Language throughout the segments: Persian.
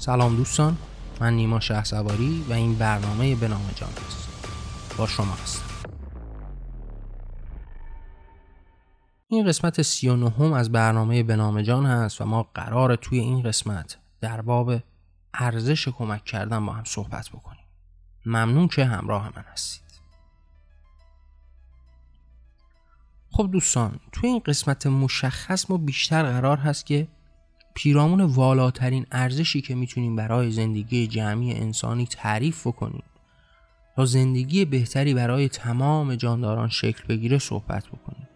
سلام دوستان من نیما شه و این برنامه به نام جان است با شما هستم. این قسمت سی و نهم از برنامه به نام جان هست و ما قرار توی این قسمت در باب ارزش کمک کردن با هم صحبت بکنیم. ممنون که همراه من هستید. خب دوستان توی این قسمت مشخص ما بیشتر قرار هست که پیرامون والاترین ارزشی که می‌تونیم برای زندگی جمعی انسانی تعریف بکنیم. تا زندگی بهتری برای تمام جانداران شکل بگیره صحبت بکنیم.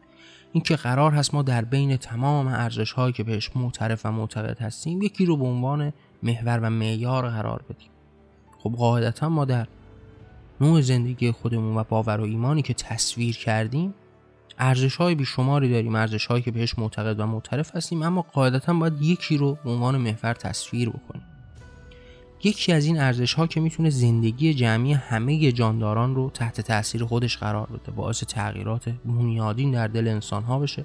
این که قرار هست ما در بین تمام ارزش هایی که بهش معترف و معتقد هستیم یکی رو به عنوان محور و معیار قرار بدیم. خب قاعدتا ما در نوع زندگی خودمون و باور و ایمانی که تصویر کردیم ارزش های بیشماری داریم ارزش هایی که بهش معتقد و معترف هستیم اما قاعدتا باید یکی رو به عنوان محور تصویر بکنیم. یکی از این ارزش ها که می‌تونه زندگی جمعی همه جانداران رو تحت تاثیر خودش قرار بده باعث تغییرات بنیادین در دل انسان ها بشه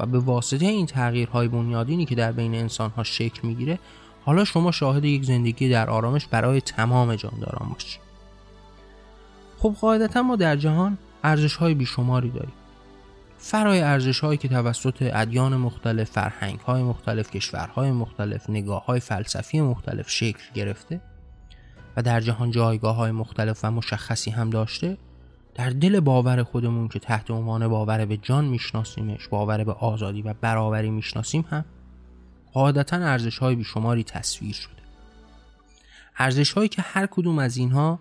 و به واسطه این تغییرهای بنیادینی که در بین انسان ها شکل می‌گیره حالا شما شاهد یک زندگی در آرامش برای تمام جانداران باشید. خب قاعدتا ما در جهان ارزش های بیشماری داریم. فرای ارزش هایی که توسط ادیان مختلف، فرهنگ های مختلف، کشورهای مختلف، نگاه های فلسفی مختلف شکل گرفته و در جهان جایگاه های مختلف و مشخصی هم داشته در دل باور خودمون که تحت عنوان باور به جان میشناسیمش باور به آزادی و برابری می‌شناسیم هم قاعدتا ارزش های بیشماری تصویر شده. ارزش هایی که هر کدوم از اینها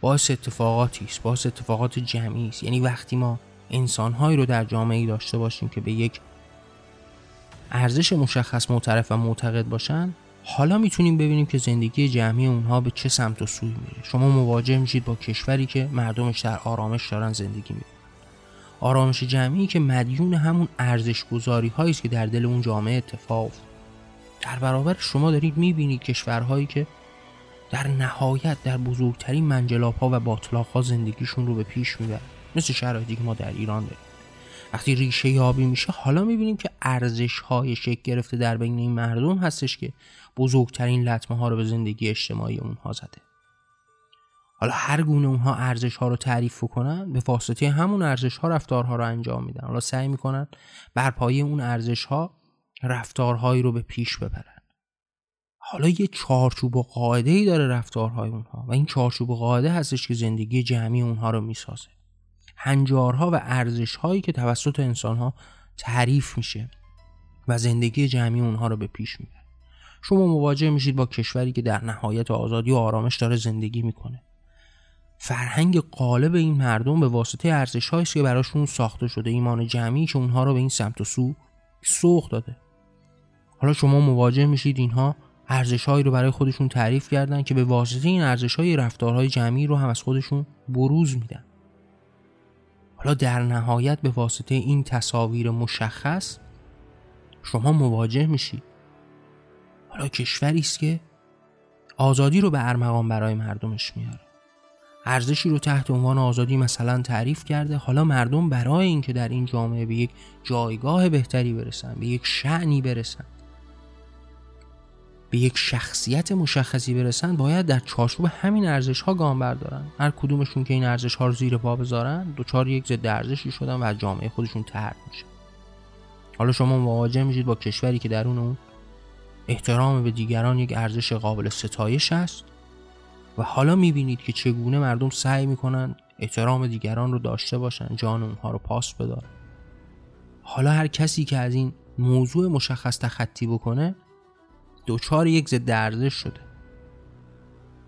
باعث اتفاقاتی است باعث اتفاقات جمعی است. یعنی وقتی ما انسانهایی رو در جامعه داشته باشیم که به یک ارزش مشخص معترف و معتقد باشن حالا می‌تونیم ببینیم که زندگی جمعی اونها به چه سمت و سوی میره. شما مواجه میشید با کشوری که مردمش در آرامش دارن زندگی می‌کنن. آرامش جمعی که مدیون همون ارزش گذاری هایی است که در دل اون جامعه اتفاق در برابر شما دارید می‌بینید کشورهایی که در نهایت در بزرگترین منجلاب ها و باطلاق ها زندگیشون رو به پیش می‌برن مثل شرایطی که ما در ایران داریم. وقتی ریشه یابی میشه حالا می‌بینیم که ارزش های شکل گرفته در بین این مردم هستش که بزرگترین لطمه ها رو به زندگی اجتماعی اونها زده. حالا هر گونه اونها ارزش ها رو تعریف کنن به واسطه همون ارزش ها رفتارها رو انجام میدن. حالا سعی می‌کنن بر پایه اون ارزش ها رفتارهایی رو به پیش ببرن. حالا یه چارچوب و قاعده ای داره رفتارهای اونها و این چارچوب و قاعده هستش که زندگی جمعی اونها رو می‌سازه. هنجارها و ارزشهایی که توسط انسانها تعریف میشه و زندگی جمعی اونها رو به پیش می‌بره. شما مواجه میشید با کشوری که در نهایت آزادی و آرامش داره زندگی می‌کنه. فرهنگ قالب این مردم به واسطه ارزش است که براشون ساخته شده ایمان جمعی که اونها رو به این سمت و سو سوق داده. حالا شما مواجه میشید اینها ارزش هایی رو برای خودشون تعریف کردن که به واسطه این ارزش های رفتارهای جمعی رو هم از خودشون بروز میدن. حالا در نهایت به واسطه این تصاویر مشخص شما مواجه میشید. حالا کشوری است که آزادی رو به ارمغان برای مردمش میاره. ارزشی رو تحت عنوان آزادی مثلا تعریف کرده. حالا مردم برای اینکه در این جامعه به یک جایگاه بهتری برسن به یک شعنی برسن به یک شخصیت مشخصی برسن باید در چارچوب همین ارزش ها گام بردارن. هر کدومشون که این ارزش ها رو زیر پا بذارن دوچار یک ضد ارزشی شدن و از جامعه خودشون ترد میشن حالا شما مواجه میشید با کشوری که درون اون احترام به دیگران یک ارزش قابل ستایش است و حالا می‌بینید که چگونه مردم سعی می‌کنن احترام دیگران رو داشته باشن جان اونها رو پاس بدارن حالا هر کسی که از این موضوع مشخص تخطی بکنه دوچار یک ضد ارزش شده.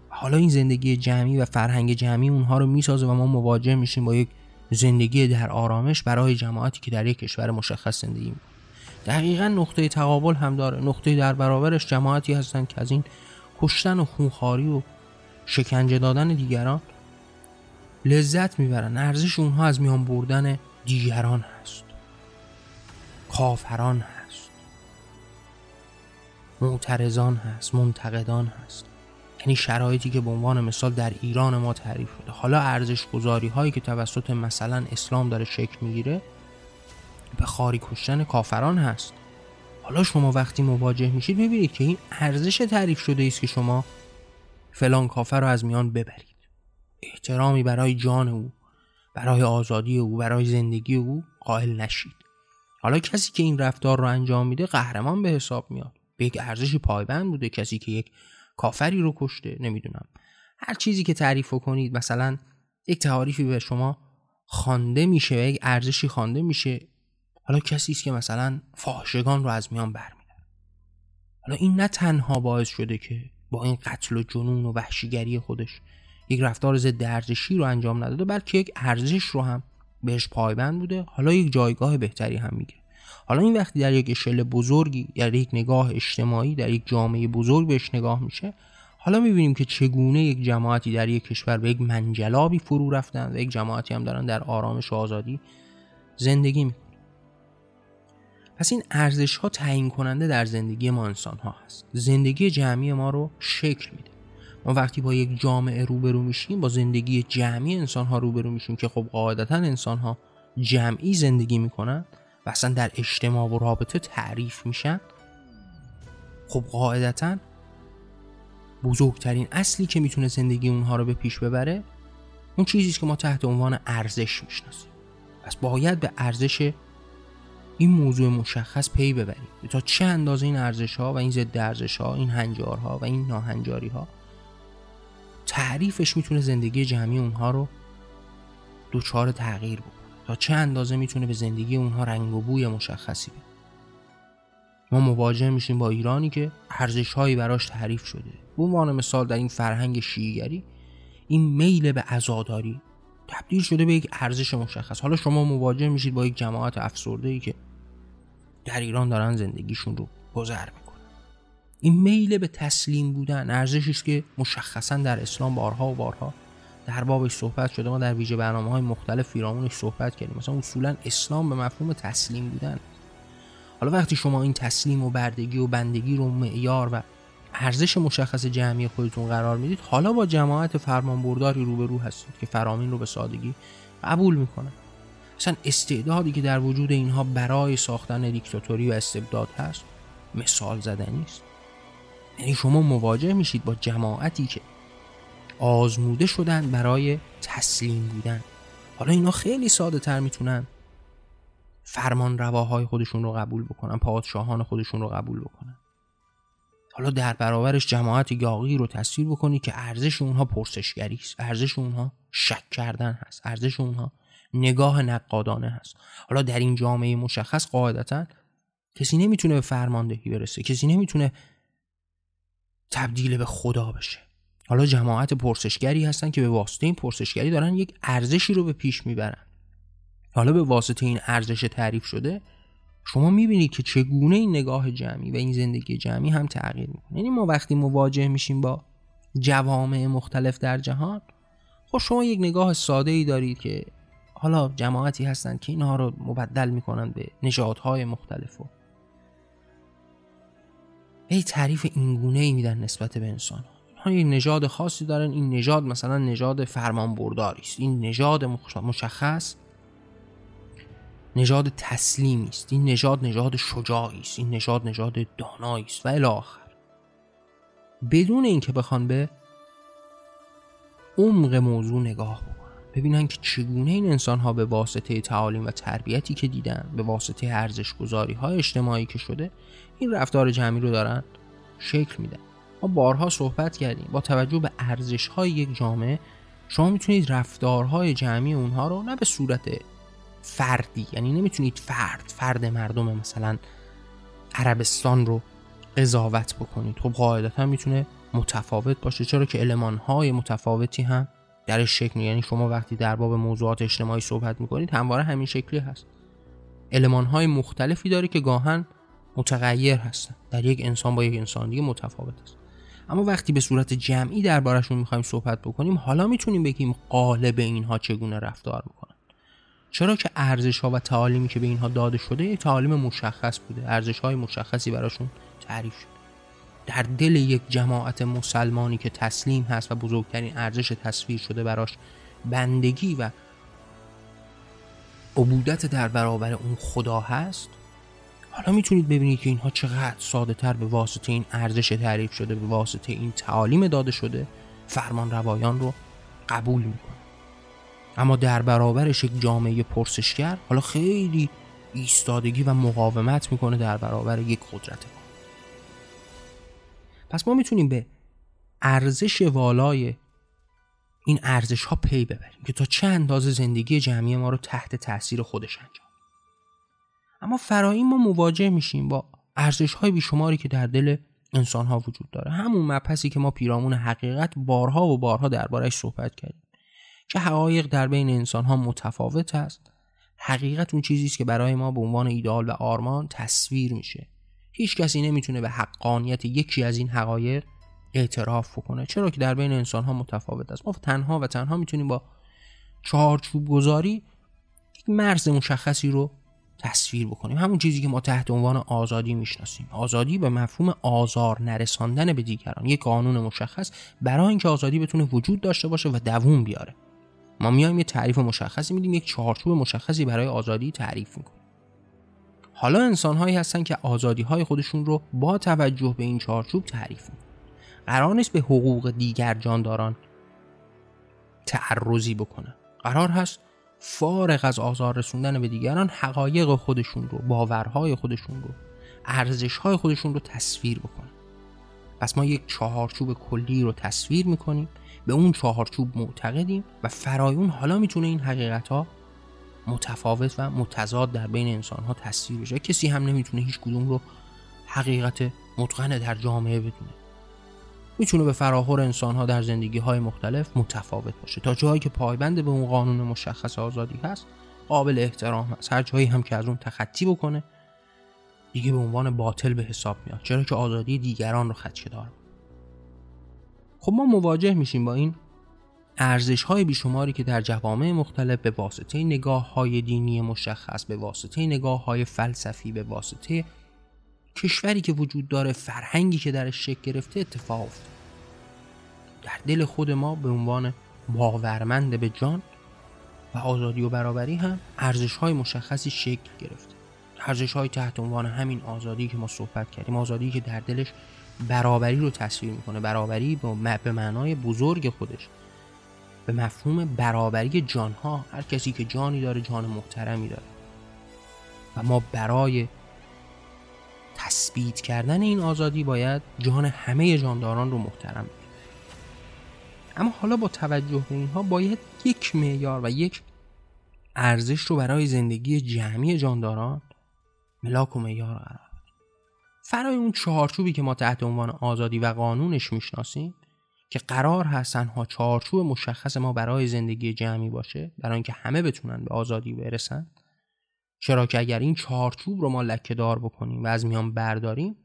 حالا این زندگی جمعی و فرهنگ جمعی اونها رو می‌سازه و ما مواجه میشیم با یک زندگی در آرامش برای جماعتی که در یک کشور مشخص زندگی می‌کنه دقیقا نقطه تقابل هم داره. نقطه در برابرش جماعتی هستن که از این کشتن و خونخاری و شکنجه دادن دیگران لذت می‌برن. ارزش اونها از میان بردن دیگران هست. کافران هست معترضان هست منتقدان هست. یعنی شرایطی که به عنوان مثال در ایران ما تعریف شده. حالا ارزش گذاری هایی که توسط مثلا اسلام داره شکل می‌گیره به خاری کشتن کافران هست. حالا شما وقتی مواجه میشید ببینید که این ارزش تعریف شده است که شما فلان کافر رو از میان ببرید. احترامی برای جان او برای آزادی او برای زندگی او قائل نشید. حالا کسی که این رفتار رو انجام میده قهرمان به حساب میاد. به یک ارزشی پایبند بوده کسی که یک کافری رو کشته نمی‌دونم. هر چیزی که تعریف کنید مثلا یک تعریفی به شما خوانده میشه و یک ارزشی خوانده میشه حالا کسی است که مثلا فاحشگان رو از میان برمیداره. حالا این نه تنها باعث شده که با این قتل و جنون و وحشیگری خودش یک رفتار ضد ارزشی رو انجام نداده بلکه یک ارزش رو هم بهش پایبند بوده. حالا یک جایگاه بهتری هم می‌گیره. حالا این وقتی در یک اشل بزرگی در یک نگاه اجتماعی در یک جامعه بزرگ بهش نگاه میشه حالا می‌بینیم که چگونه یک جماعتی در یک کشور به یک منجلابی فرو رفتن و یک جماعتی هم دارن در آرامش و آزادی زندگی می‌کنن. پس این ارزش ها تعیین کننده در زندگی ما انسان ها هست. زندگی جمعی ما رو شکل میده. ما وقتی با یک جامعه روبرو میشیم با زندگی جمعی انسان ها روبرو میشیم که خب قاعدتا انسان ها جمعی زندگی می‌کنن و اصلا در اجتماع و رابطه تعریف میشن؟ خب قاعدتا بزرگترین اصلی که می‌تونه زندگی اونها رو به پیش ببره اون چیزی که ما تحت عنوان ارزش می‌شناسیم. پس باید به ارزش این موضوع مشخص پی ببریم تا چه اندازه این ارزش ها و این ضد ارزش ها این هنجارها و این ناهنجاری ها تعریفش می‌تونه زندگی جمعی اونها رو دوچار تغییر بود تا چه اندازه می‌تونه به زندگی اونها رنگ و بوی مشخصی بده. ما مواجه میشیم با ایرانی که ارزش هایی براش تعریف شده. به عنوان مثال در این فرهنگ شیعیگری این میل به عزاداری تبدیل شده به یک ارزش مشخص. حالا شما مواجه میشید با یک جماعت افسرده ای که در ایران دارن زندگیشون رو گذر می‌کنن. این میل به تسلیم بودن ارزشی است که مشخصا در اسلام بارها و بارها در بابش صحبت شده ما در ویژه برنامه های مختلف فیرامونش صحبت کردیم. مثلا اصولا اسلام به مفهوم تسلیم بودن. حالا وقتی شما این تسلیم و بردگی و بندگی رو معیار و ارزش مشخص جمعی خودتون قرار می‌دید حالا با جماعت فرمانبرداری روبرو هستید که فرامین رو به سادگی قبول می‌کنن. اصلا استعدادی که در وجود اینها برای ساختن دیکتاتوری و استبداد هست مثال زدنی است. یعنی شما مواجه میشید با جماعتی که آزموده شدن برای تسلیم بودن. حالا اینا خیلی ساده تر می‌تونن فرمان رواهای خودشون رو قبول بکنن پادشاهان خودشون رو قبول بکنن. حالا در برابرش جماعت یاقی رو تصویر بکنید که ارزش اونها پرسشگری است ارزش اونها شک کردن هست ارزش اونها نگاه نقادانه هست. حالا در این جامعه مشخص قاعدتا کسی نمی‌تونه به فرماندهی برسه کسی نمی‌تونه تبدیل به خدا بشه. حالا جماعت پرسشگری هستن که به واسطه این پرسشگری دارن یک ارزشی رو به پیش می‌برن. حالا به واسطه این ارزش تعریف شده شما می‌بینید که چگونه این نگاه جمعی و این زندگی جمعی هم تغییر می‌کنه. یعنی ما وقتی مواجه میشیم با جوامع مختلف در جهان خب شما یک نگاه ساده ای دارید که حالا جماعتی هستند که اینها رو مبدل می‌کنن به نژادهای مختلف و. ای تعریف اینگونه ای میدن نسبت به انسان ها یک نژاد خاصی دارن. این نژاد مثلا نژاد فرمانبرداری است. این نژاد مشخص نژاد تسلیمی است. این نژاد نژاد شجاعی است. این نژاد نژاد دانایی است. و الی آخر. بدون اینکه بخوان به عمق موضوع نگاه بکنن. ببینن که چگونه این انسان ها به واسطه تعالیم و تربیتی که دیدن به واسطه ارزش گذاری های اجتماعی که شده این رفتار جمعی رو دارن شکل میدن. ما بارها صحبت کردیم با توجه به ارزش های یک جامعه شما می‌تونید رفتارهای جمعی اونها رو نه به صورت فردی یعنی نمی‌تونید فرد فرد مردم مثلا عربستان رو قضاوت بکنید. خب قاعدتا می‌تونه متفاوت باشه. چرا که های متفاوتی هم درش شکل یعنی شما وقتی در باب موضوعات اجتماعی صحبت می‌کنید همواره همین شکلی هست. های مختلفی داره که گاهن متغیر هستن. در یک انسان با یک انسان دیگه متفاوت است اما وقتی به صورت جمعی دربارشون می‌خوایم صحبت بکنیم حالا می‌تونیم بگیم قالب اینها چگونه رفتار می‌کنن. چرا که ارزش ها و تعالیمی که به اینها داده شده یک تعالیم مشخص بوده. ارزش های مشخصی براشون تعریف شده. در دل یک جماعت مسلمانی که تسلیم هست و بزرگترین ارزش تصویر شده براش بندگی و عبودت در برابر اون خدا هست حالا می‌تونید ببینید که اینها چقدر ساده تر به واسطه این ارزش تعریف شده به واسطه این تعالیم داده شده. فرمان روایان رو قبول می‌کنه اما در برابرش یک جامعه پرسشگر حالا خیلی ایستادگی و مقاومت می‌کنه در برابر یک قدرت پس ما می‌تونیم به ارزش والای این ارزش ها پی ببریم که تا چه اندازه زندگی جمعی ما رو تحت تاثیر خودش انجام اما فرایین ما مواجه میشیم با ارزش های بیشماری که در دل انسان ها وجود داره. همون مبحثی که ما پیرامون حقیقت بارها و بارها دربارهش صحبت کردیم که حقایق در بین انسان ها متفاوت است. حقیقت اون چیزی است که برای ما به عنوان ایدال و آرمان تصویر میشه. هیچ کسی نمی‌تونه به حقانیت یکی از این حقایق اعتراف بکنه. چرا که در بین انسان ها متفاوت است. ما تنها و تنها می‌تونیم با چهارچوب گذاری یک مرز مشخصی رو تصویر بکنیم. همون چیزی که ما تحت عنوان آزادی می‌شناسیم. آزادی به مفهوم آزار نرساندن به دیگران. یک قانون مشخص برای اینکه آزادی بتونه وجود داشته باشه و دووم بیاره. ما میایم یه تعریف مشخصی میدیم یک چهارچوب مشخصی برای آزادی تعریف می‌کنیم. حالا انسان هایی هستن که آزادی های خودشون رو با توجه به این چهارچوب تعریف می‌کنن. قرار نیست به حقوق دیگر جانداران تعرضی بکنه قرار هست فارغ از آزار رسوندن به دیگران حقایق خودشون رو باورهای خودشون رو ارزشهای خودشون رو تصویر بکنن. پس ما یک چهارچوب کلی رو تصویر می‌کنیم به اون چهارچوب معتقدیم و فرایون حالا می‌تونه این حقیقت ها متفاوت و متضاد در بین انسان ها تصویر بشه. کسی هم نمی‌تونه هیچ کدوم رو حقیقت متقن در جامعه بدونه. می‌تونه به فراخور انسان ها در زندگی های مختلف متفاوت باشه. تا جایی که پایبند به اون قانون مشخص آزادی هست قابل احترام هست. هر جایی هم که از اون تخطی بکنه دیگه به عنوان باطل به حساب میاد. چرا که آزادی دیگران رو خدشه دار خب ما مواجه میشیم با این ارزش های بیشماری که در جوامع مختلف به واسطه نگاه های دینی مشخص به واسطه نگاه های فلسفی به واسطه کشوری که وجود داره فرهنگی که درش شکل گرفته اتفاق افتاد. در دل خود ما به عنوان باورمند به جان و آزادی و برابری هم ارزش های مشخصی شکل گرفته. ارزش های تحت عنوان همین آزادی که ما صحبت کردیم آزادی که در دلش برابری رو تصویر می‌کنه. برابری به معنای بزرگ خودش. به مفهوم برابری جانها. هر کسی که جانی داره جان محترمی داره. و ما برای تثبیت کردن این آزادی باید جان همه جانداران رو محترم اما حالا با توجه به اینها باید یک معیار و یک ارزش رو برای زندگی جمعی جانداران ملاک و معیار قرار فرای اون چهارچوبی که ما تحت عنوان آزادی و قانونش می‌شناسیم که قرار هست تنها چهارچوب مشخص ما برای زندگی جمعی باشه برای اینکه همه بتونن به آزادی برسن چرا که اگر این چهارچوب رو ما لکه دار بکنیم و از میان برداریم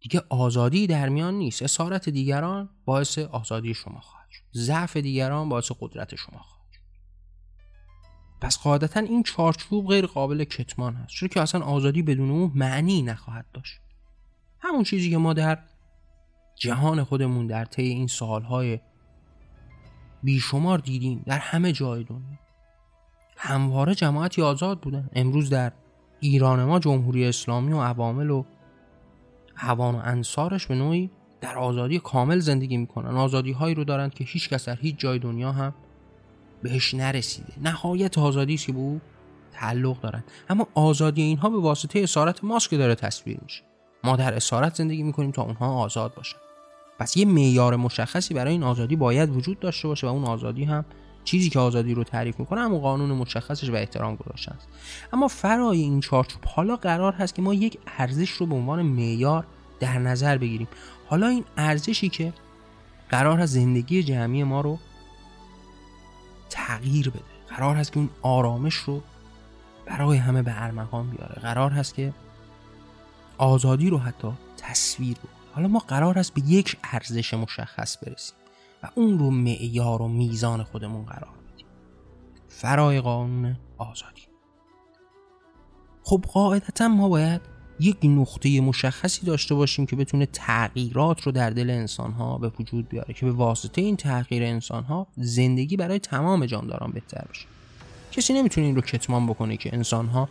دیگه آزادی در میان نیست. اسارت دیگران باعث آزادی شما خواهد شد. ضعف دیگران باعث قدرت شما خواهد شد. پس قاعدتا این چهارچوب غیر قابل کتمان هست. چرا که اصلا آزادی بدون اون معنی نخواهد داشت. همون چیزی که ما در جهان خودمون در طی این سالهای بیشمار دیدیم در همه جای دنیا. همواره جماعتی آزاد بودن. امروز در ایران ما جمهوری اسلامی و عوامل و هوان و انصارش به نوعی در آزادی کامل زندگی می‌کنن. آزادی هایی رو دارند که هیچ کس در هیچ جای دنیا هم بهش نرسیده. نهایت آزادی که به تعلق دارن. اما آزادی اینها به واسطه اسارت ماسک داره تصویر میشه. ما در اسارت زندگی می‌کنیم تا اونها آزاد باشن. پس یه معیار مشخصی برای این آزادی باید وجود داشته باشه و اون آزادی هم چیزی که آزادی رو تعریف می‌کنه همون قانون مشخصش و احترام گذاشتن است. اما فرای این چارچوب حالا قرار هست که ما یک ارزش رو به عنوان معیار در نظر بگیریم. حالا این ارزشی که قرار هست زندگی جمعی ما رو تغییر بده. قرار هست که اون آرامش رو برای همه به ارمغان بیاره. قرار هست که آزادی رو حتی تصویر بکنه حالا ما قرار است به یک ارزش مشخص برسیم. و اون رو معیار و میزان خودمون قرار بدیم فرای قانون آزادی. خب قاعدتا ما باید یک نقطه مشخصی داشته باشیم که بتونه تغییرات رو در دل انسان ها به وجود بیاره که به واسطه این تغییر انسان ها زندگی برای تمام جانداران بهتر بشه. کسی نمی‌تونه این رو کتمان بکنه که انسان ها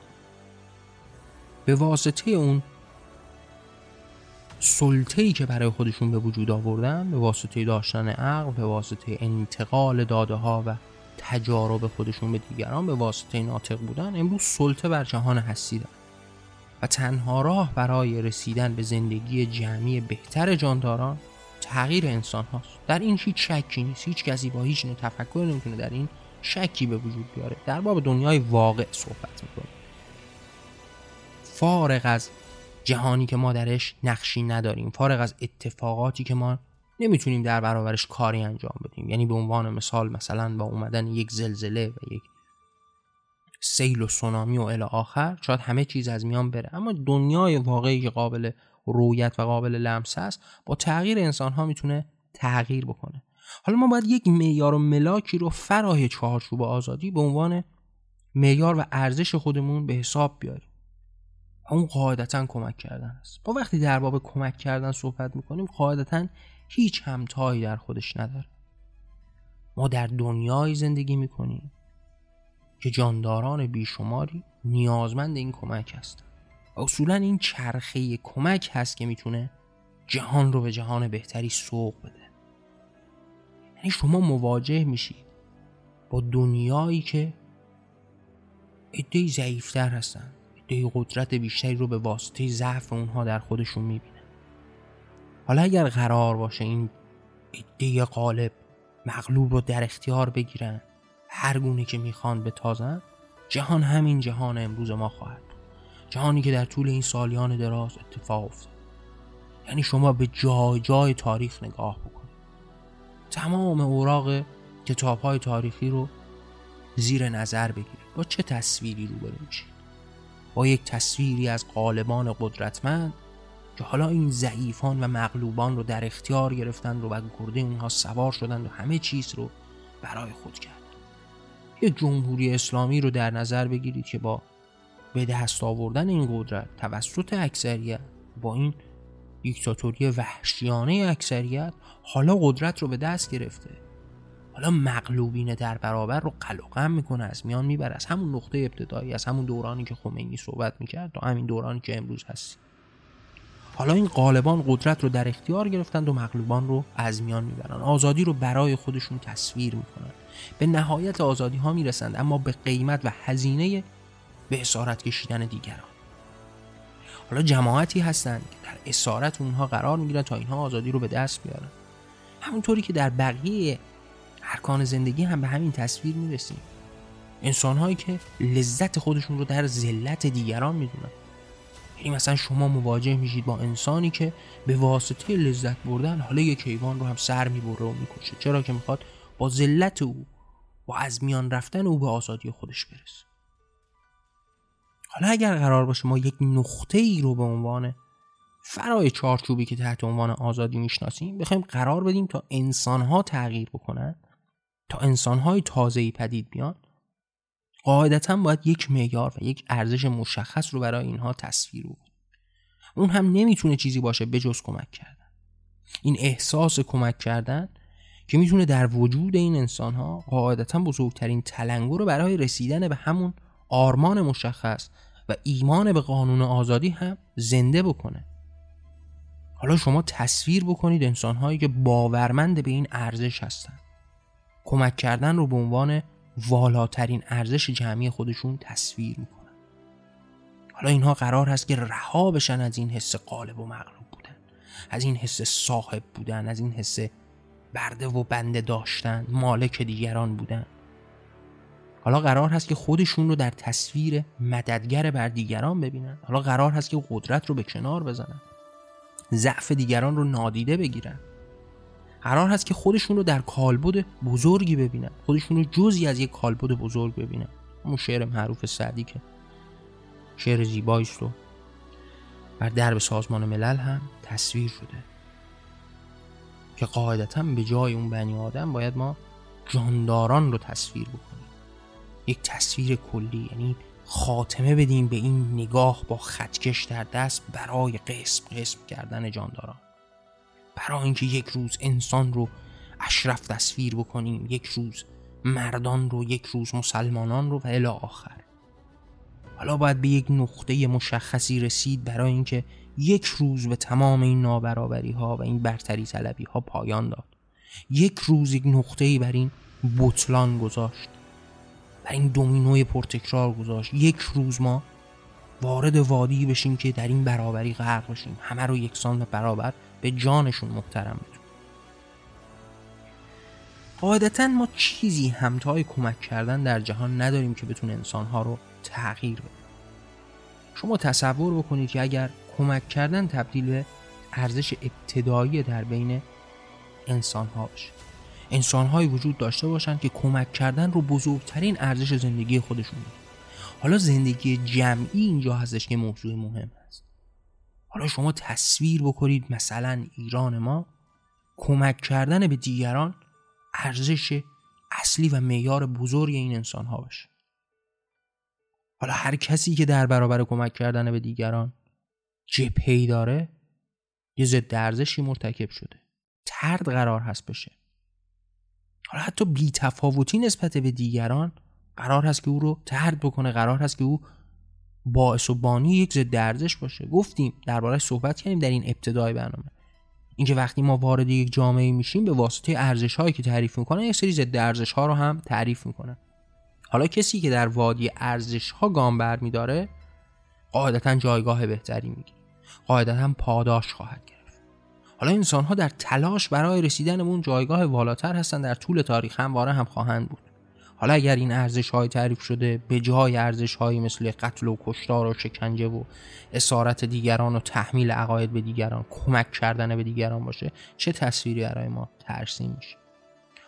به واسطه اون سلطه ای که برای خودشون به وجود آوردن به واسطه داشتن عقل به واسطه انتقال داده ها و تجارب خودشون به دیگران به واسطه ناطق بودن امروز سلطه بر جهان هستی دارن و تنها راه برای رسیدن به زندگی جمعی بهتر جانداران تغییر انسان هاست در این هیچ شکی نیست. هیچ کسی با هیچ تفکر نمی‌تونه در این شکی به وجود بیاره. در باب دنیای واقع صحبت می‌کنه فارغ از جهانی که ما درش نقشی نداریم فارغ از اتفاقاتی که ما نمی‌تونیم در برابرش کاری انجام بدیم. یعنی به عنوان مثال مثلا با اومدن یک زلزله و یک سیل و سونامی و الی آخر شاید همه چیز از میان بره. اما دنیای واقعی قابل رویت و قابل لمس است با تغییر انسان ها می‌تونه تغییر بکنه. حالا ما باید یک معیار و ملاکی رو فرای چهارچوب آزادی به عنوان معیار و ارزش خودمون به حساب بیاریم. اون قاعدتا کمک کردن است. ما وقتی در باب کمک کردن صحبت می‌کنیم قاعدتا هیچ همتایی در خودش نداره. ما در دنیای زندگی می‌کنیم که جانداران بیشماری نیازمند این کمک هستن اصولا این چرخه کمک هست که می‌تونه جهان رو به جهان بهتری سوق بده. یعنی شما مواجه میشید با دنیایی که عدهای ضعیفتر هستن. عدهای قدرت بیشتری رو به واسطه ضعف اونها در خودشون می‌بینن حالا اگر قرار باشه این عده غالب مغلوب رو در اختیار بگیرن هر گونه که می‌خوان به تازن جهان همین جهان امروز ما خواهد جهانی که در طول این سالیان دراز اتفاق افتاد. یعنی شما به جای جای تاریخ نگاه بکنید. تمام اوراق کتاب های تاریخی رو زیر نظر بگیرید. با چه تصویری روبرو میشید؟ با یک تصویری از قالبان قدرتمند که حالا این ضعیفان و مغلوبان رو در اختیار گرفتن رو و گرده اونها سوار شدند و همه چیز رو برای خود کرد. یک جمهوری اسلامی رو در نظر بگیرید که با به دست آوردن این قدرت توسط اکثریت با این دیکتاتوری وحشیانه اکثریت حالا قدرت رو به دست گرفته. حالا مغلوبین در برابر رو قلقم می‌کنه از میان می‌بره از همون نقطه ابتدایی از همون دورانی که خمینی صحبت می‌کرد تا همین دورانی که امروز هست حالا این غالبان قدرت رو در اختیار گرفتند و مغلوبان رو از میان می‌برن. آزادی رو برای خودشون تصویر می‌کنن. به نهایت آزادی ها می‌رسند اما به قیمت و هزینه به اسارت کشیدن دیگران. حالا جماعتی هستند که در اسارت اونها قرار می‌گیرن تا اینها آزادی رو به دست بیارن. همونطوری که در بقیه ارکان زندگی هم به همین تصویر می‌رسیم. انسانهایی که لذت خودشون رو در ذلت دیگران می‌دونن. یعنی مثلا شما مواجه میشید با انسانی که به واسطه لذت بردن حالا یک حیوان رو هم سر می‌بره و می‌کشه. چرا که می‌خواد با ذلت او با از میان رفتن او به آزادی خودش برسه. حالا اگر قرار باشه ما یک نقطه ای رو به عنوان فرای چارچوبی که تحت عنوان آزادی می‌شناسیم بخوایم قرار بدیم تا انسانها تغییر بکنن تا انسانهای تازه‌ای پدید بیان قاعدتا باید یک معیار و یک ارزش مشخص رو برای اینها تصویر رو اون هم نمی‌تونه چیزی باشه به جز کمک کردن. این احساس کمک کردن که می‌تونه در وجود این انسان ها قاعدتا بزرگترین تلنگر رو برای رسیدن به همون آرمان مشخص و ایمان به قانون آزادی هم زنده بکنه. حالا شما تصویر بکنید انسان هایی که باورمند به این ارزش هستند کمک کردن رو به عنوان والاترین ارزش جمعی خودشون تصویر می‌کنن. حالا اینها قرار هست که رها بشن از این حس قالب و مغلوب بودن از این حس صاحب بودن از این حس برده و بنده داشتن مالک دیگران بودن. حالا قرار هست که خودشون رو در تصویر مددگر بر دیگران ببینن. حالا قرار هست که قدرت رو به کنار بزنن. ضعف دیگران رو نادیده بگیرن. قرار هست که خودشون رو در کالبد بزرگی ببینن. خودشون رو جزی از یک کالبد بزرگ ببینن. همون شعر معروف سعدی که شعر زیبایش رو بر درب سازمان ملل هم تصویر شده. که قاعدتا به جای اون بنی آدم باید ما جانداران رو تصویر بکنیم. یک تصویر کلی یعنی خاتمه بدیم به این نگاه با خطکش در دست برای قسم قسم کردن جانداران. برای اینکه یک روز انسان رو اشرف تصویر بکنیم یک روز مردان رو یک روز مسلمانان رو و الی آخر. حالا باید به یک نقطه مشخصی رسید برای اینکه یک روز به تمام این نابرابری ها و این برتری طلبی ها پایان داد. یک روز یک نقطه بر این بطلان گذاشت. بر این دومینوی پرتکرار گذاشت. یک روز ما وارد وادی بشیم که در این برابری غرق بشیم. همه رو یکسان و برابر به جانشون محترم بدون قاعدتا ما چیزی همتای کمک کردن در جهان نداریم که بتونه انسانها رو تغییر بده. شما تصور بکنید که اگر کمک کردن تبدیل به ارزش ابتدایی در بین انسان ها باشه. انسان وجود داشته باشند که کمک کردن رو بزرگترین ارزش زندگی خودشون بود حالا زندگی جمعی اینجا هستش که موضوع مهم است حالا شما تصویر بکنید مثلا ایران ما کمک کردن به دیگران ارزش اصلی و معیار بزرگ این انسان ها باشه. حالا هر کسی که در برابر کمک کردن به دیگران جپی داره یه ضد ارزشی مرتکب شده. ترد قرار هست بشه. حالا حتی بی تفاوتی نسبت به دیگران قرار هست که او رو ترد بکنه قرار هست که او باعث و بانی یک ضد ارزش باشه. گفتیم درباره صحبت کردیم در این ابتدای برنامه. اینکه وقتی ما وارد یک جامعه میشیم به واسطه ارزش هایی که تعریف می‌کنن یک سری ضد ارزش ها رو هم تعریف می‌کنن. حالا کسی که در وادی ارزش ها گام برمیداره قاعدتا جایگاه بهتری می‌گیره. قاعدتا پاداش خواهد گرفت. حالا انسان ها در تلاش برای رسیدن به اون جایگاه والاتر هستن در طول تاریخ همواره هم خواهند بود. حالا اگر این ارزش های تعریف شده به جای ارزش های مثل قتل و کشتار و شکنجه و اسارت دیگران و تحمیل عقاید به دیگران کمک کردن به دیگران باشه چه تصویری برای ما ترسیم میشه؟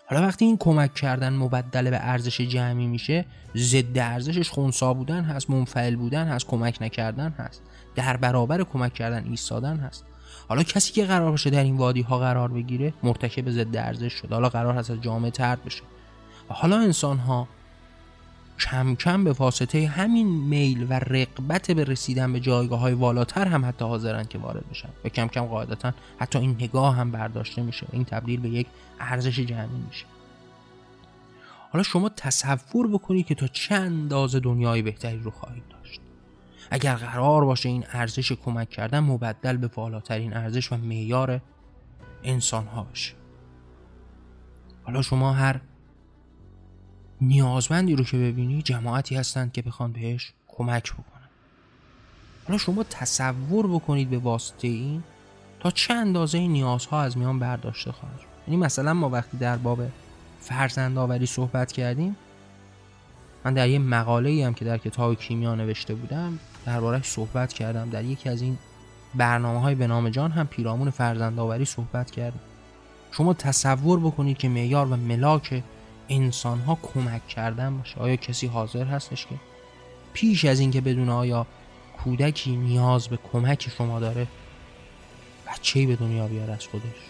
حالا وقتی این کمک کردن مبدل به ارزش جمعی میشه ضد ارزشش خونسا بودن هست منفعل بودن هست کمک نکردن هست در برابر کمک کردن ایستادن هست. حالا کسی که قرار باشه در این وادی ها قرار بگیره مرتکب ضد ارزش شده. حالا قرار هست از جامعه ترد بشه. و حالا انسان ها کم کم به واسطه همین میل و رقبت به رسیدن به جایگاه های والاتر هم حتی حاضرن که وارد بشن و کم کم قاعدتا حتی این نگاه هم برداشته میشه این تبدیل به یک ارزش جمعی میشه. حالا شما تصور بکنید که تا چه اندازه دنیای بهتری رو خواهید داشت. اگر قرار باشه این ارزش کمک کردن مبدل به والاترین ارزش و معیار انسان ها باشه حالا شما هر نیازمندی رو که ببینی جماعتی هستند که بخوان بهش کمک بکنن. حالا شما تصور بکنید به واسطه این تا چه اندازه نیازها از میان برداشته خواهد یعنی مثلا ما وقتی در باب فرزند آوری صحبت کردیم من در یه مقاله هم که در کتاب کیمیا نوشته بودم دربارهش صحبت کردم. در یکی از این برنامه های به نام جان هم پیرامون فرزند آوری صحبت کردم شما تصور بکنید که معیار و ملاک انسان ها کمک کردن باشه. آیا کسی حاضر هستش که پیش از اینکه بدون آیا کودکی نیاز به کمک شما داره بچه‌ای به دنیا بیاره از خودش؟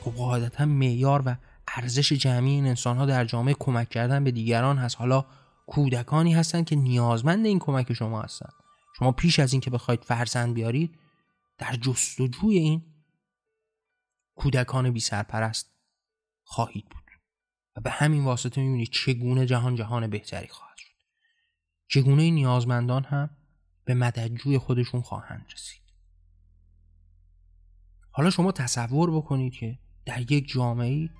خب قاعدتا معیار و ارزش جمعی این انسان ها در جامعه کمک کردن به دیگران هست. حالا کودکانی هستند که نیازمند این کمک شما هستند شما پیش از اینکه بخواید فرزند بیارید در جستجوی این کودکان بی سرپرست خواهید بود. و به همین واسطه می‌بینید چگونه جهان جهان بهتری خواهد شد. چگونه نیازمندان هم به مددجوی خودشون خواهند رسید. حالا شما تصور بکنید که در یک جامعه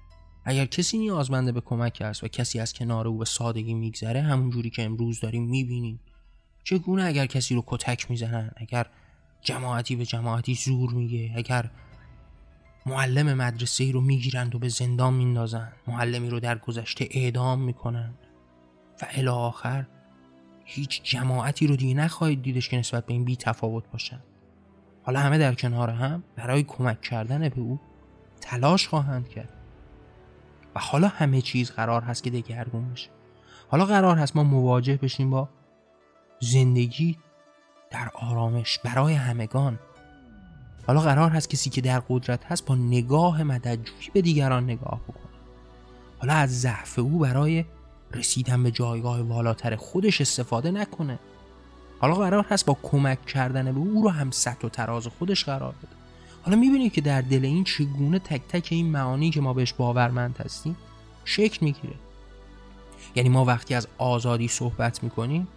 اگر کسی نیازمنده به کمک است و کسی از کنار او به سادگی میگذره همون جوری که امروز داریم می‌بینیم. چگونه اگر کسی رو کتک می‌زنن اگر جماعتی به جماعتی زور میگه اگر معلم مدرسه ای رو می‌گیرند و به زندان میندازند. معلمی رو در گذشته اعدام می‌کنند. و الی آخر هیچ جماعتی رو دیگه نخواهید دیدش که نسبت به این بی تفاوت باشند. حالا همه در کنار هم برای کمک کردن به او تلاش خواهند کرد. و حالا همه چیز قرار هست که دگرگون بشه. حالا قرار هست ما مواجه بشیم با زندگی در آرامش برای همگان. حالا قرار هست کسی که در قدرت هست با نگاه مددجویی به دیگران نگاه بکنه. حالا از ضعف او برای رسیدن به جایگاه والاتر خودش استفاده نکنه. حالا قرار هست با کمک کردن به او رو هم سطح و تراز خودش قرار بده. حالا می‌بینید که در دل این چگونه تک تک این معانی که ما بهش باورمند هستیم شکل می‌گیره. یعنی ما وقتی از آزادی صحبت می‌کنیم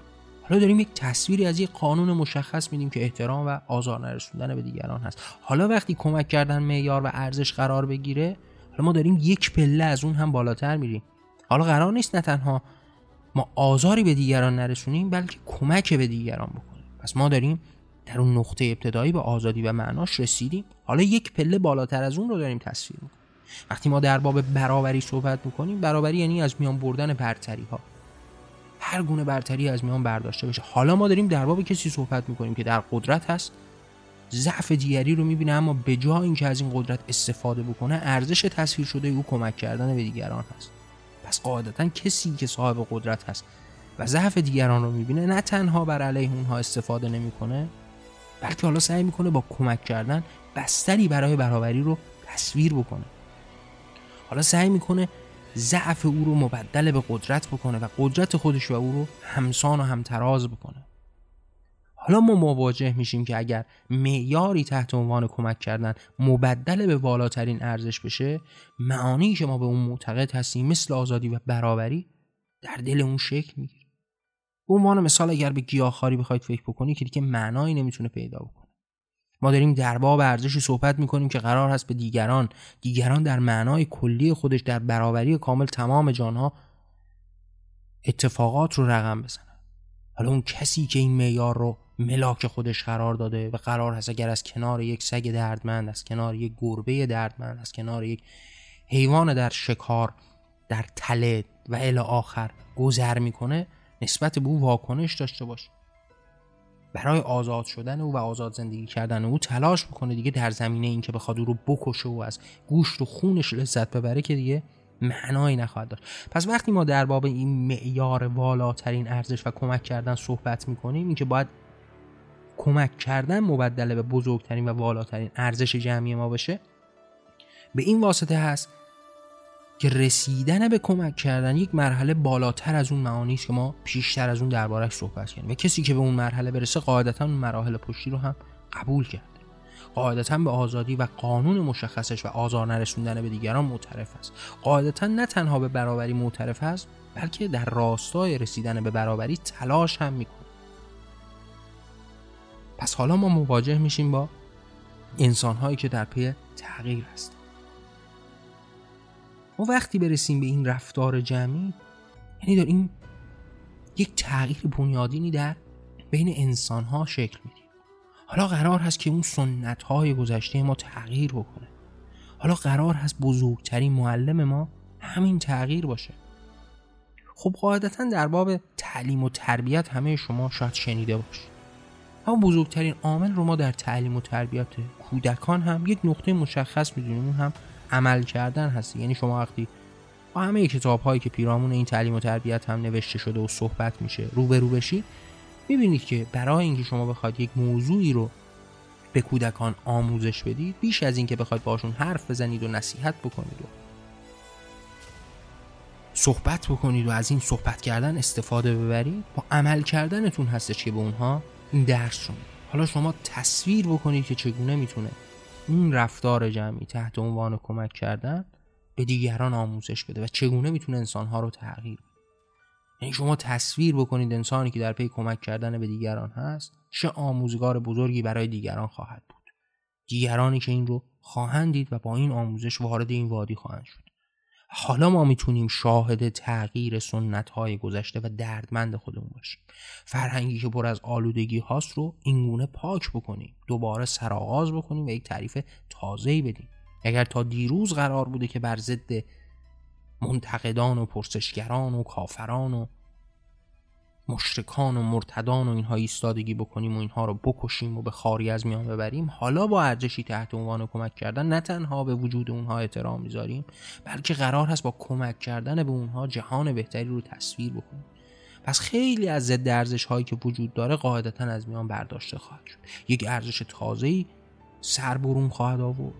حالا داریم یک تصویری از یک قانون مشخص میدیم که احترام و آزار نرسوندن به دیگران هست. حالا وقتی کمک کردن معیار و ارزش قرار بگیره حالا ما داریم یک پله از اون هم بالاتر میریم. حالا قرار نیست نه تنها ما آزاری به دیگران نرسونیم بلکه کمک به دیگران بکنیم. پس ما داریم در اون نقطه ابتدایی به آزادی و معناش رسیدیم. حالا یک پله بالاتر از اون رو داریم تصویر می‌کنیم. وقتی ما در باب برابری صحبت می‌کنیم برابری یعنی از میان بردن برتری ها هر گونه برتری از میان برداشته بشه. حالا ما داریم در باب کسی صحبت می‌کنیم که در قدرت هست ضعف دیگری رو می‌بینه اما به جای اینکه از این قدرت استفاده بکنه ارزش تصویر شده او کمک کردن به دیگران هست. پس قاعدتا کسی که صاحب قدرت هست و ضعف دیگران رو می‌بینه نه تنها بر علیه اونها استفاده نمی‌کنه بلکه حالا سعی می‌کنه با کمک کردن بستری برای برابری رو تصویر بکنه. حالا سعی می‌کنه ضعف او رو مبدل به قدرت بکنه و قدرت خودش و او رو همسان و همتراز بکنه. حالا ما مواجه میشیم که اگر معیاری تحت عنوان کمک کردن مبدل به والاترین ارزش بشه معانی که ما به اون معتقد هستیم مثل آزادی و برابری در دل اون شکل می‌گیره به عنوان مثال اگر به گیاهخواری بخواید فکر بکنید که دیگه معنایی نمی‌تونه پیدا بکنه. ما داریم در باب ارزشی صحبت می‌کنیم که قرار هست به دیگران دیگران در معنای کلی خودش در برابری کامل تمام جانها اتفاقات رو رقم بزنه حالا اون کسی که این معیار رو ملاک خودش قرار داده و قرار هست اگر از کنار یک سگ دردمند از کنار یک گربه دردمند از کنار یک حیوان در شکار در تله و الی آخر گذر می‌کنه نسبت به او واکنش داشته باشه. برای آزاد شدن او و آزاد زندگی کردن او تلاش بکنه دیگه در زمینه این که بخواد او رو بکشه و از گوشت و خونش لذت ببره که دیگه معنایی نخواهد داشت. پس وقتی ما در باب این معیار والاترین ارزش و کمک کردن صحبت می‌کنیم این که باید کمک کردن مبدله به بزرگترین و والاترین ارزش جمعی ما باشه به این واسطه هست که رسیدن به کمک کردن یک مرحله بالاتر از اون معانی است که ما پیشتر از اون دربارش صحبت کردیم. و کسی که به اون مرحله برسه قاعدتا اون مراحل پشتی رو هم قبول کرده. قاعدتا به آزادی و قانون مشخصش و آزار نرسوندن به دیگران معترف است. قاعدتا نه تنها به برابری معترف است بلکه در راستای رسیدن به برابری تلاش هم می‌کنه. پس حالا ما مواجه میشیم با انسان هایی که در پی تغییر هستند. ما وقتی برسیم به این رفتار جمعی یعنی داریم یک تغییر بنیادینی در بین انسان ها شکل میدیم حالا قرار هست که اون سنت های گذشته ما تغییر بکنه. حالا قرار هست بزرگترین معلم ما همین تغییر باشه. خب قاعدتا در باب تعلیم و تربیت همه شما شاید شنیده باشید. اما بزرگترین عامل رو ما در تعلیم و تربیت کودکان هم یک نقطه مشخص می‌دونیم. اون هم عمل کردن هست یعنی شما وقتی با همه کتاب هایی که پیرامون این تعلیم و تربیت هم نوشته شده و صحبت میشه رو به رو بشید می‌بینید که برای اینکه شما بخواید یک موضوعی رو به کودکان آموزش بدید بیش از اینکه بخواید باشون حرف بزنید و نصیحت بکنید و صحبت بکنید و از این صحبت کردن استفاده ببرید با عمل کردنتون هستش که به اونها این درس رو حالا شما تصویر بکنید که چگونه می‌تونه این رفتار جمعی تحت عنوان کمک کردن به دیگران آموزش بده و چگونه می‌تونه انسانها رو تغییر بده. یعنی شما تصویر بکنید انسانی که در پی کمک کردن به دیگران هست چه آموزگار بزرگی برای دیگران خواهد بود. دیگرانی که این رو خواهند دید و با این آموزش وارد این وادی خواهند شد. حالا ما می‌تونیم شاهد تغییر سنت های گذشته و دردمند خودمون باشیم. فرهنگی که پر از آلودگی هاست رو اینگونه پاک بکنیم. دوباره سرآغاز بکنیم و یک تعریف تازه‌ای بدیم. اگر تا دیروز قرار بوده که بر ضد منتقدان و پرسشگران و کافران و مشرکان و مرتدان و اینها ایستادگی بکنیم و اینها رو بکشیم و به خاری از میان ببریم حالا با ارزشی تحت عنوان کمک کردن نه تنها به وجود اونها احترام می‌ذاریم بلکه قرار هست با کمک کردن به اونها جهان بهتری رو تصویر بکنیم. پس خیلی از ضد ارزش هایی که وجود داره قاعدتا از میان برداشته خواهد شد. یک ارزش تازه‌ای سر برون خواهد آورد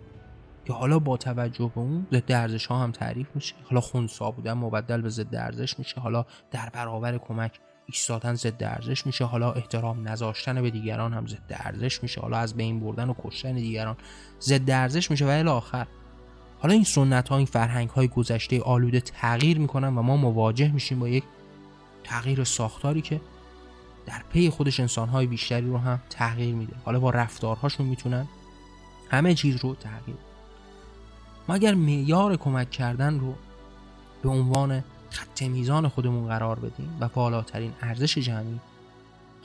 که حالا با توجه به اون ضد ارزش ها هم تعریف میشه. حالا خونسا بودن مبدل به ضد ارزش میشه. حالا در برابر کمک ایستادن ضد ارزش میشه. حالا احترام نذاشتن به دیگران هم ضد ارزش میشه. حالا از بین بردن و کشتن دیگران ضد ارزش میشه. و الی آخر حالا این سنت ها این فرهنگ های گذشته آلوده تغییر می‌کنن و ما مواجه میشیم با یک تغییر ساختاری که در پی خودش انسانهای بیشتری رو هم تغییر میده. حالا با رفتارهاشون می‌تونن همه چیز رو تغییر ما اگر معیار کمک کردن رو به عنوان خط میزان خودمون قرار بدیم و بالاترین ارزش جمعی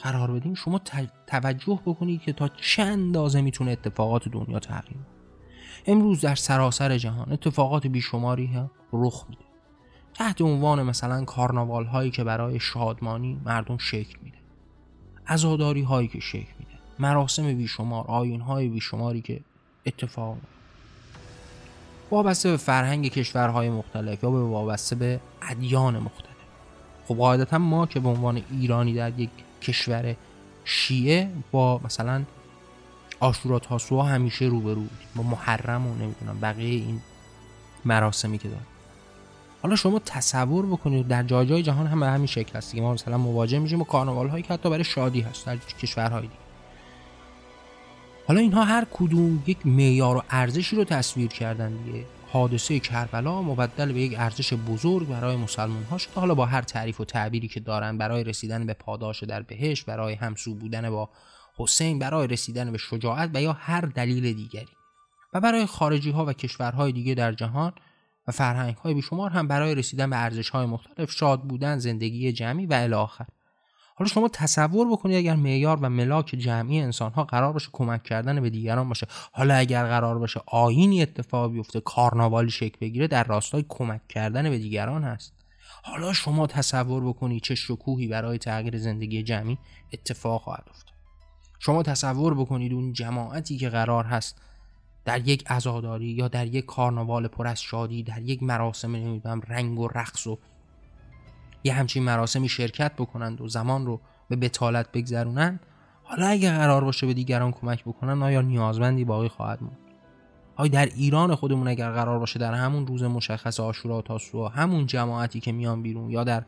قرار بدیم شما توجه بکنید که تا چند اندازه می‌تونه اتفاقات دنیا تغییر امروز در سراسر جهان اتفاقات بیشماری هم رخ میده. تحت عنوان مثلا کارناوال هایی که برای شادمانی مردم شکل میده. عزاداری هایی که شکل میده. مراسم بیشمار آین های بیشماری که اتفاق میده وابسته به فرهنگ کشورهای مختلف یا به وابسته به ادیان مختلف. خب قاعدتا ما که به عنوان ایرانی در یک کشور شیعه با مثلا آشورا تاسوها همیشه روبرو بودیم. با محرم و نمی‌دونم بقیه این مراسمی که داره حالا شما تصور بکنید در جای جای جهان هم به همین شکل هست. ما مثلا مواجه میشیم با کارناوال هایی که حتی برای شادی هست در کشورهای دیگه. حالا اینها هر کدوم یک معیار و ارزشی رو تصویر کردن دیگه. حادثه کربلا مبدل به یک ارزش بزرگ برای مسلمان ها شده. حالا با هر تعریف و تعبیری که دارن برای رسیدن به پاداش در بهشت برای همسو بودن با حسین برای رسیدن به شجاعت و یا هر دلیل دیگری. و برای خارجی ها و کشورهای دیگه در جهان و فرهنگ های بیشمار هم برای رسیدن به ارزش های مختلف شاد بودن زندگی جمعی و الی حالا شما تصور بکنید اگر معیار و ملاک جمعی انسان ها قرار باشه کمک کردن به دیگران باشه حالا اگر قرار باشه آینی اتفاق بیفته کارناوالی شکل بگیره در راستای کمک کردن به دیگران هست. حالا شما تصور بکنید چه شکوهی برای تغییر زندگی جمعی اتفاق خواهد افتاد. شما تصور بکنید اون جماعتی که قرار هست در یک عزاداری یا در یک کارناوال پر از شادی در یک مراسم نمی‌دونم رنگ و رقص و یه همچین مراسمی شرکت بکنند و زمان رو به بتالت بگذرونند حالا اگه قرار باشه به دیگران کمک بکنن آیا نیازمندی باقی خواهد موند؟ آیا در ایران خودمون اگر قرار باشه در همون روز مشخص آشورا و تاسوعا همون جماعتی که میان بیرون یا در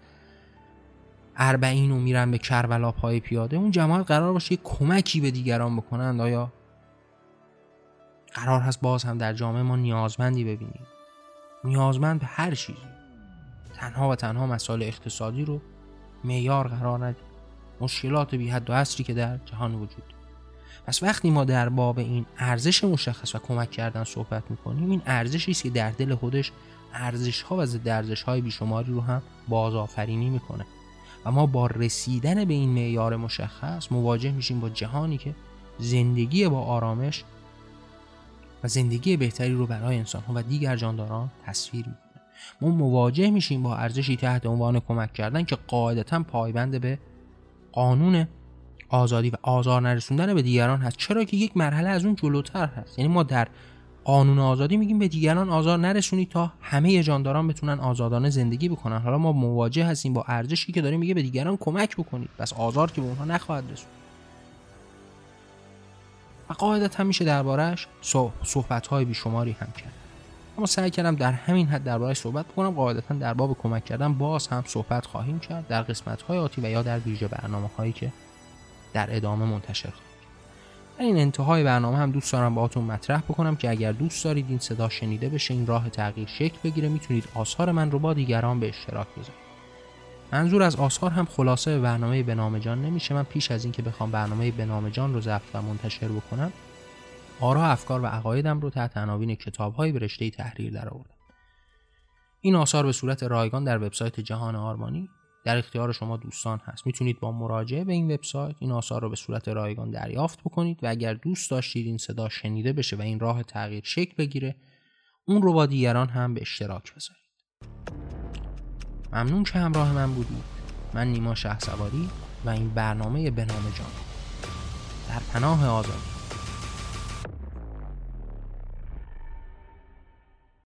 اربعین و میرن به کربلا پای پیاده اون جماعت قرار باشه کمکی به دیگران بکنند؟ آیا قرار هست باز هم در جامعه ما نیازمندی ببینیم؟ نیازمند به هر چیزی. تنها و تنها مسائل اقتصادی رو معیار قرار ندیم. مشکلات بی حد و اصری که در جهان وجود پس وقتی ما در باب این ارزش مشخص و کمک کردن صحبت می‌کنیم این ارزشی است که در دل خودش ارزش ها و ضد ارزش های بیشماری رو هم بازآفرینی می‌کنه. و ما با رسیدن به این معیار مشخص مواجه میشیم با جهانی که زندگی با آرامش و زندگی بهتری رو برای انسان ها و دیگر جانداران تصویر می‌کنه ما مواجه میشیم با ارزشی تحت عنوان کمک کردن که قاعدتا پایبند به قانون آزادی و آزار نرسوندن به دیگران هست. چرا که یک مرحله از اون جلوتر هست. یعنی ما در قانون آزادی میگیم به دیگران آزار نرسونید تا همه جانداران بتونن آزادانه زندگی بکنن. حالا ما مواجه هستیم با ارزشی که داریم میگه به دیگران کمک بکنید. پس آزار که به اونها نخواهد رسون و قاعدتا میشه دربارهش صحبت های بیشماری هم کرد. اما سعی کردم در همین حد دربارهش صحبت بکنم قاعدتا در باب کمک کردن باز هم صحبت خواهیم کرد در قسمت های آتی و یا در ویژه برنامه هایی که در ادامه منتشر خواهیم در این انتهای برنامه هم دوست دارم باهاتون مطرح بکنم که اگر دوست دارید این صدا شنیده بشه این راه تغییر شکل بگیره می‌تونید آثار من رو با دیگران به اشتراک بذارید. منظور از آثار هم خلاصه برنامه به جان نمیشه. من پیش از اینکه بخوام برنامه به نام جان رو ضبط و منتشر بکنم آرا افکار و عقایدم رو تحت عناوین کتابهایی به رشته تحریر درآوردم. این آثار به صورت رایگان در وبسایت جهان آرمانی در اختیار شما دوستان هست. می‌تونید با مراجعه به این وبسایت این آثار رو به صورت رایگان دریافت بکنید و اگر دوست داشتید این صدا شنیده بشه و این راه تغییر شکل بگیره اون رو با دیگران هم به اشتراک بذارید. ممنون که همراه من بودید. من نیما شه سواری و این برنامه به نام جان. در پناه آزادی.